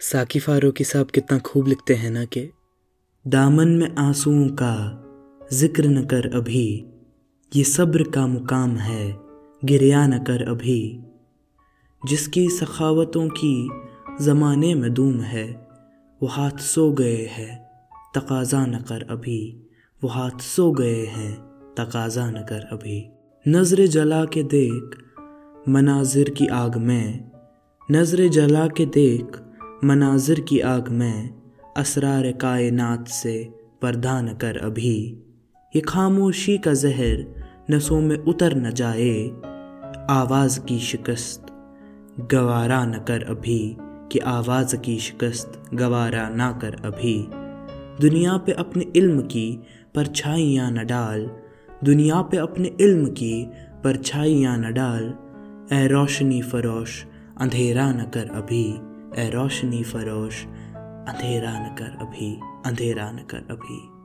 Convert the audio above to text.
साकी फारूकी साहब कितना खूब लिखते हैं ना कि, दामन में आंसुओं का ज़िक्र न कर अभी, ये सब्र का मुकाम है, गिरया न कर अभी, जिसकी सखावतों की ज़माने में दूम है, वो हाथ सो गए हैं, तकाजा न कर अभी, वो हाथ सो गए हैं, तकाजा न कर अभी। नज़र जला के देख, मनाजिर की आग में, नज़र जला के देख मनाजिर की आग में असरार कायनात से पर्दा न कर अभी। ये खामोशी का जहर नसों में उतर न जाए। आवाज़ की शिकस्त गवारा न कर अभी। कि आवाज़ की शिकस्त गवारा ना कर अभी। दुनिया पे अपने इल्म की परछाइयाँ न डाल। दुनिया पे अपने इल्म की परछाइयाँ न डाल। ए रोशनी फरोश अंधेरा न कर अभी। ए रोशनी फरोश अंधेरा न कर अभी अंधेरा न कर अभी।